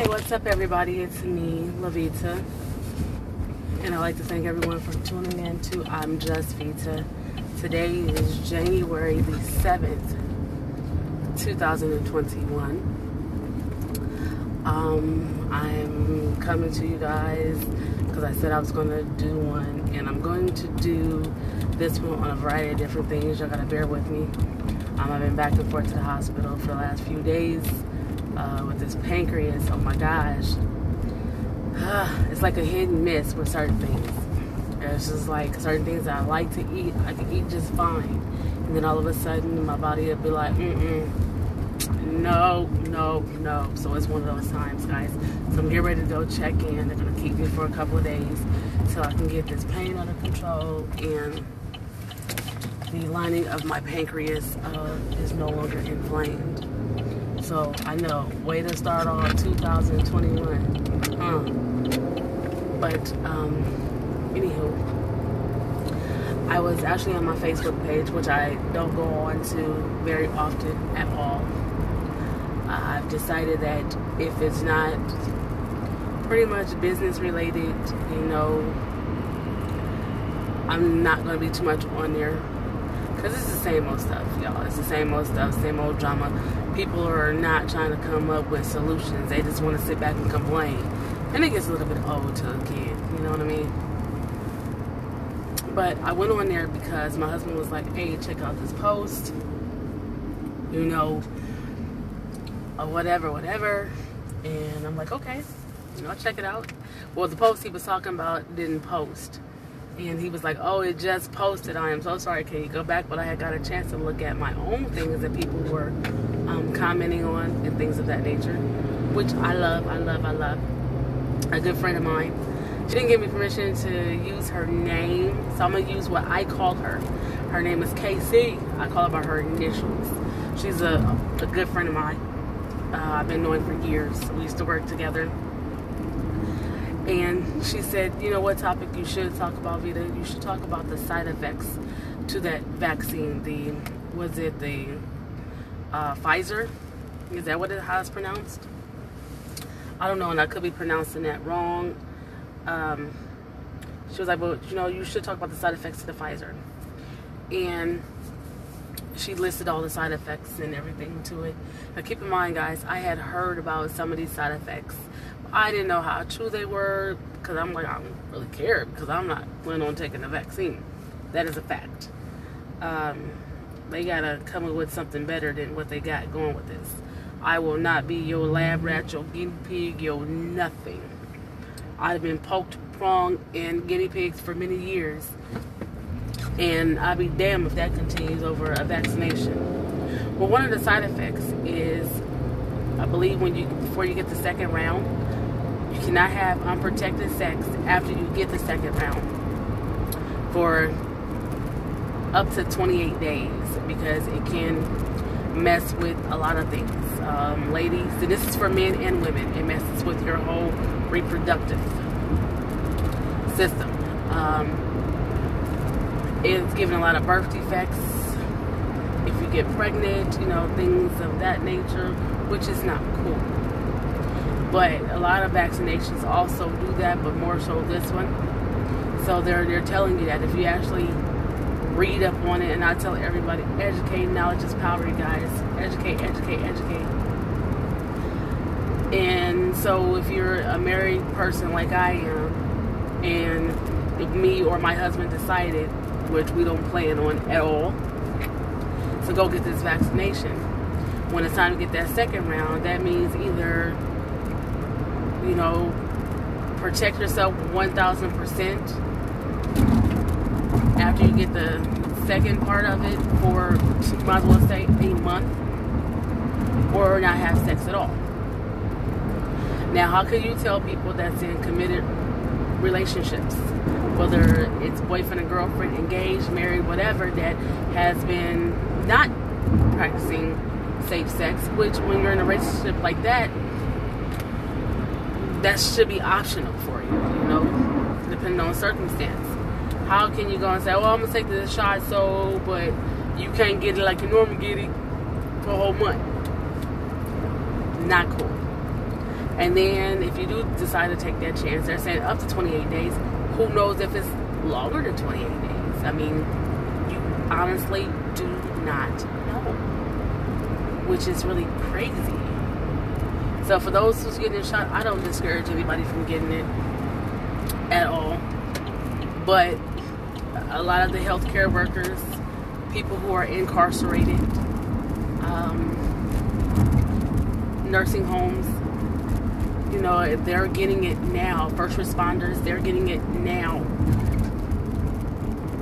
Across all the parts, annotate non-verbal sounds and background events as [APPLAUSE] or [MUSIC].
Hey, what's up, everybody? It's me, Lavita. And I'd like to thank everyone for tuning in to I'm Just Vita. Today is January the 7th, 2021. Um, I'm coming to you guys because I said I was going to do one, and I'm going to do this one on a variety of different things. Y'all gotta bear with me. Um, I've been back and forth to the hospital for the last few days uh, with this pancreas. Oh my gosh. [SIGHS] it's like a hit and miss with certain things. It's just like certain things I like to eat, I can eat just fine. And then all of a sudden, my body will be like, mm-mm, no, no, no. So it's one of those times, guys. So I'm getting ready to go check in. They're going to keep me for a couple of days so I can get this pain under control and the lining of my pancreas uh, is no longer inflamed. So I know, way to start off 2021. Huh. But, um, anywho, I was actually on my Facebook page, which I don't go on to very often at all. I've decided that if it's not pretty much business related, you know, I'm not going to be too much on there because it's the same old stuff, y'all. It's the same old stuff, same old drama. People are not trying to come up with solutions. They just want to sit back and complain. And it gets a little bit old to a kid, you know what I mean? But I went on there because my husband was like, hey, check out this post. You know, or whatever, whatever. And I'm like, okay, you know, check it out. Well, the post he was talking about didn't post and he was like, "Oh, it just posted. I am so sorry. Can you go back?" But I had got a chance to look at my own things that people were um, commenting on and things of that nature, which I love. I love. I love. A good friend of mine. She didn't give me permission to use her name, so I'm gonna use what I call her. Her name is KC. I call her by her initials. She's a, a good friend of mine. Uh, I've been knowing for years. We used to work together and she said, you know what topic you should talk about, Vita? You should talk about the side effects to that vaccine. The was it the uh, Pfizer? Is that what it it's pronounced? I don't know, and I could be pronouncing that wrong. Um, she was like, well, you know, you should talk about the side effects to the Pfizer. And she listed all the side effects and everything to it. Now, keep in mind, guys, I had heard about some of these side effects I didn't know how true they were because I'm like, I don't really care because I'm not planning on taking the vaccine. That is a fact. Um, they gotta come up with something better than what they got going with this. I will not be your lab rat, your guinea pig, your nothing. I've been poked, prong, and guinea pigs for many years, and I'll be damned if that continues over a vaccination. Well, one of the side effects is, I believe, when you before you get the second round, you cannot have unprotected sex after you get the second round for up to 28 days because it can mess with a lot of things. Um, ladies, and this is for men and women, it messes with your whole reproductive system. Um, it's giving a lot of birth defects. If you get pregnant, you know, things of that nature, which is not cool. But a lot of vaccinations also do that, but more so this one. So they're they're telling you that if you actually read up on it, and I tell everybody, educate, knowledge is power, you guys. Educate, educate, educate. And so if you're a married person like I am, and if me or my husband decided, which we don't plan on at all, to go get this vaccination, when it's time to get that second round, that means either you know, protect yourself 1000% after you get the second part of it for, might as well say, a month, or not have sex at all. Now, how can you tell people that's in committed relationships, whether it's boyfriend and girlfriend, engaged, married, whatever, that has been not practicing safe sex, which when you're in a relationship like that, that should be optional for you, you know, depending on circumstance. How can you go and say, well, I'm going to take this shot so, but you can't get it like you normally get it for a whole month? Not cool. And then if you do decide to take that chance, they're saying up to 28 days. Who knows if it's longer than 28 days? I mean, you honestly do not know, which is really crazy. So for those who's getting shot, I don't discourage anybody from getting it at all. But a lot of the healthcare workers, people who are incarcerated, um, nursing homes, you know, they're getting it now. First responders, they're getting it now.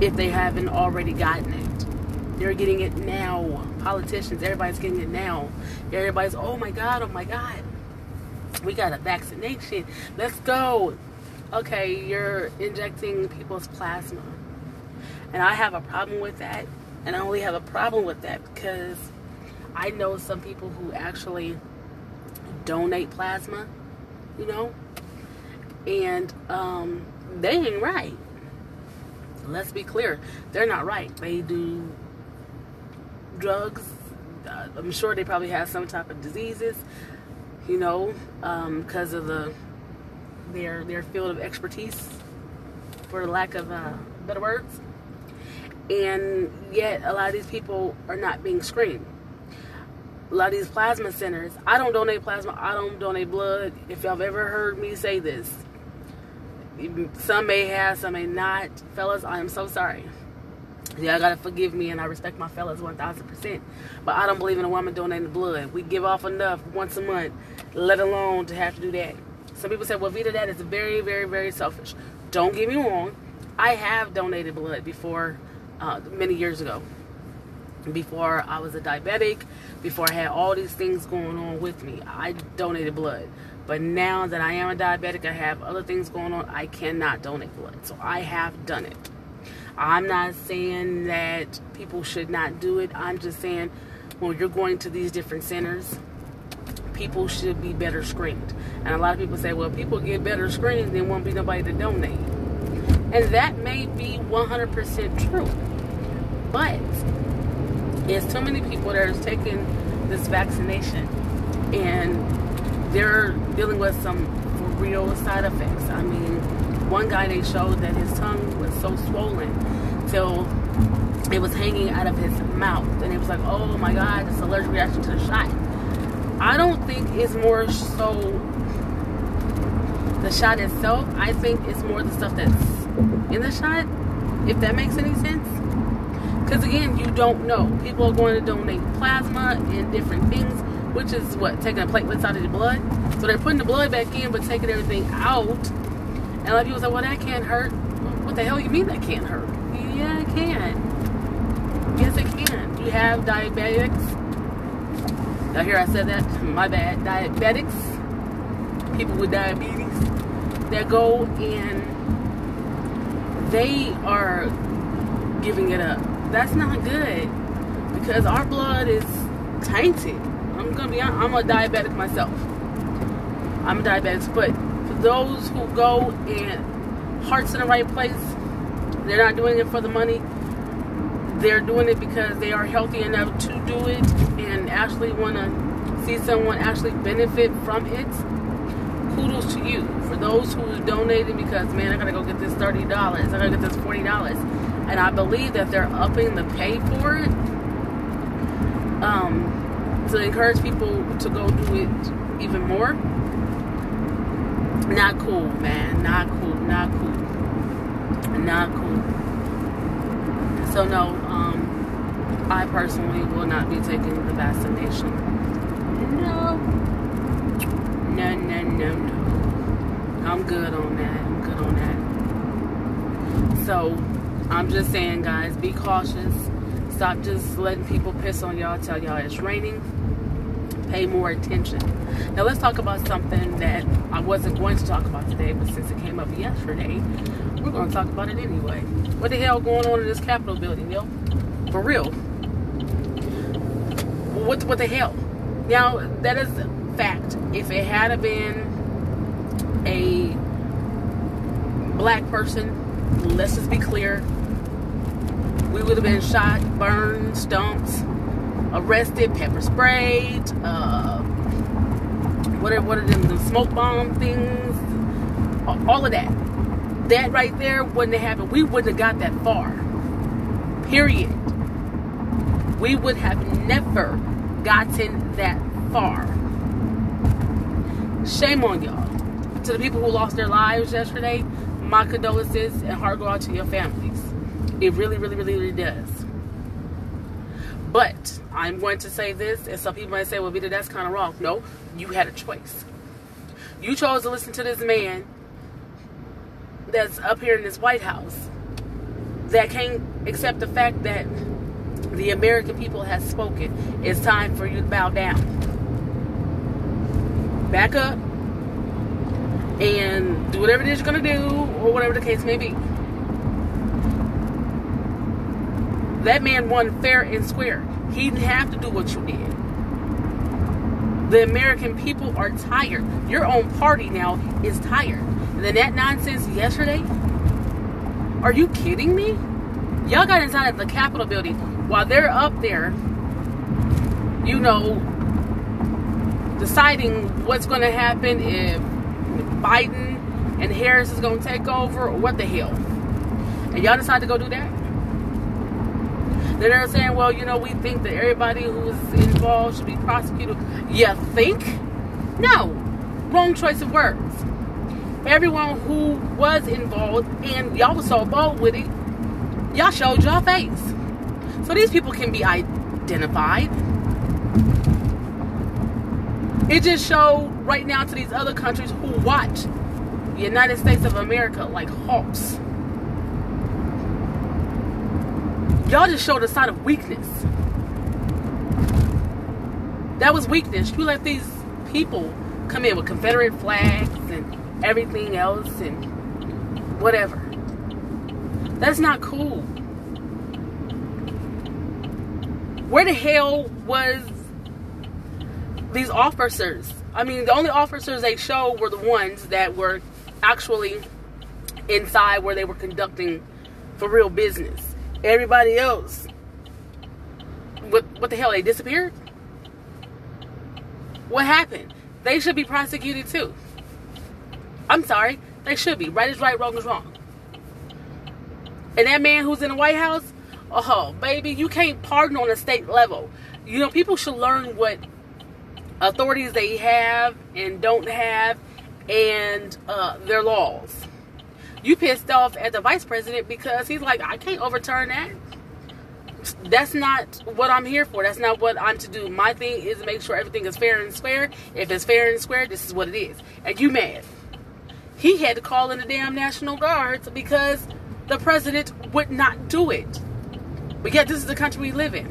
If they haven't already gotten it, they're getting it now. Politicians, everybody's getting it now. Everybody's, oh my God, oh my God. We got a vaccination. Let's go. Okay, you're injecting people's plasma. And I have a problem with that. And I only have a problem with that because I know some people who actually donate plasma, you know, and um, they ain't right. Let's be clear, they're not right. They do drugs. Uh, I'm sure they probably have some type of diseases, you know, because um, of the their their field of expertise, for lack of uh, better words. And yet, a lot of these people are not being screened a lot of these plasma centers. I don't donate plasma. I don't donate blood. If y'all have ever heard me say this, some may have, some may not. Fellas, I am so sorry. Y'all gotta forgive me, and I respect my fellas 1000%. But I don't believe in a woman donating blood. We give off enough once a month, let alone to have to do that. Some people say, well, Vita, that is very, very, very selfish. Don't get me wrong. I have donated blood before, uh, many years ago before I was a diabetic, before I had all these things going on with me. I donated blood. But now that I am a diabetic, I have other things going on, I cannot donate blood. So I have done it. I'm not saying that people should not do it. I'm just saying when you're going to these different centers, people should be better screened. And a lot of people say, well, people get better screened, there won't be nobody to donate. And that may be 100% true. But it's too many people that are taking this vaccination and they're dealing with some real side effects. I mean, one guy they showed that his tongue was so swollen till it was hanging out of his mouth, and it was like, oh my god, it's allergic reaction to the shot. I don't think it's more so the shot itself. I think it's more the stuff that's in the shot, if that makes any sense. Because again, you don't know. People are going to donate plasma and different things, which is what taking a platelets out of the blood. So they're putting the blood back in, but taking everything out. And a lot of people say, "Well, that can't hurt." What the hell you mean that can't hurt? Yeah, it can. Yes, it can. You have diabetics. Now here I said that. My bad. Diabetics. People with diabetes that go and they are giving it up that's not good because our blood is tainted. I'm gonna be honest, I'm a diabetic myself. I'm a diabetic, but those who go and heart's in the right place, they're not doing it for the money. They're doing it because they are healthy enough to do it and actually want to see someone actually benefit from it. Kudos to you. For those who donated because man, I gotta go get this thirty dollars. I gotta get this forty dollars and I believe that they're upping the pay for it um, to encourage people to go do it even more. Not cool, man. Not cool. Not cool. Not cool. So no, um, I personally will not be taking the vaccination. No. No, no, no, no. I'm good on that. I'm good on that. So I'm just saying, guys, be cautious. Stop just letting people piss on y'all, tell y'all it's raining. Pay more attention. Now, let's talk about something that I wasn't going to talk about today, but since it came up yesterday, we're going to talk about it anyway. What the hell going on in this Capitol building, yo? For real. What, what the hell? Now, that is fact. If it had been a black person let's just be clear. We would have been shot, burned, stumped, arrested, pepper sprayed, uh, what are what are them the smoke bomb things? All of that. That right there wouldn't have happened. We wouldn't have got that far. Period. We would have never gotten that far. Shame on y'all. To the people who lost their lives yesterday, my condolences and heart go out to your families. It really, really, really, really does. But I'm going to say this, and some people might say, well, Vita, that's kind of wrong. No, you had a choice. You chose to listen to this man that's up here in this White House that can't accept the fact that the American people has spoken. It's time for you to bow down. Back up and do whatever it is you're going to do, or whatever the case may be. That man won fair and square. He didn't have to do what you did. The American people are tired. Your own party now is tired. And then that nonsense yesterday? Are you kidding me? Y'all got inside of the Capitol building while they're up there, you know, deciding what's going to happen if Biden and Harris is going to take over or what the hell. And y'all decide to go do that? They're saying, well, you know, we think that everybody who's involved should be prosecuted. You think? No. Wrong choice of words. Everyone who was involved, and y'all was so bold with it, y'all showed your face. So these people can be identified. It just showed right now to these other countries who watch the United States of America like hawks. Y'all just showed a sign of weakness. That was weakness. You let these people come in with Confederate flags and everything else and whatever. That's not cool. Where the hell was these officers? I mean, the only officers they showed were the ones that were actually inside where they were conducting for real business. Everybody else, what what the hell? They disappeared. What happened? They should be prosecuted too. I'm sorry, they should be. Right is right, wrong is wrong. And that man who's in the White House, oh baby, you can't pardon on a state level. You know, people should learn what authorities they have and don't have, and uh, their laws you pissed off at the vice president because he's like, I can't overturn that. That's not what I'm here for. That's not what I'm to do. My thing is to make sure everything is fair and square. If it's fair and square, this is what it is. And you mad. He had to call in the damn National Guards because the president would not do it. But yet, this is the country we live in.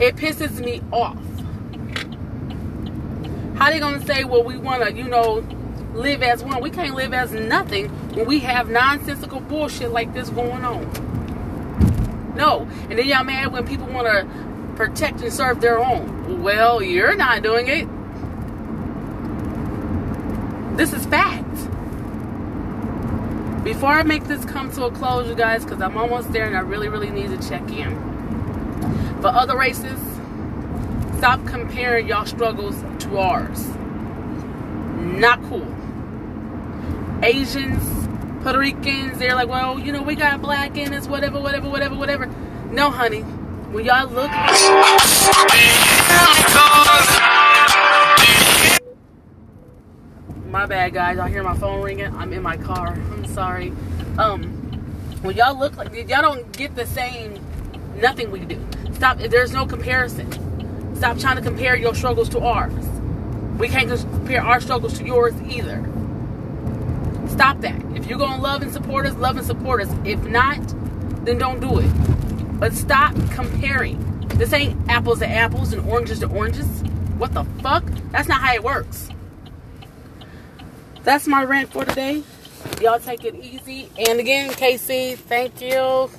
It pisses me off. How they gonna say, well, we wanna, you know, live as one. We can't live as nothing when we have nonsensical bullshit like this going on. No. And then y'all mad when people want to protect and serve their own. Well, you're not doing it. This is fact. Before I make this come to a close, you guys, because I'm almost there and I really, really need to check in. For other races, stop comparing y'all struggles to ours. Not cool. Asians, Puerto Ricans, they're like, well, you know, we got black in us, whatever, whatever, whatever, whatever. No, honey. When y'all look. My bad, guys. I hear my phone ringing. I'm in my car. I'm sorry. Um, when y'all look like y'all don't get the same nothing we do. Stop. There's no comparison. Stop trying to compare your struggles to ours. We can't compare our struggles to yours either. Stop that. If you're going to love and support us, love and support us. If not, then don't do it. But stop comparing. This ain't apples to apples and oranges to oranges. What the fuck? That's not how it works. That's my rant for today. Y'all take it easy. And again, KC, thank you.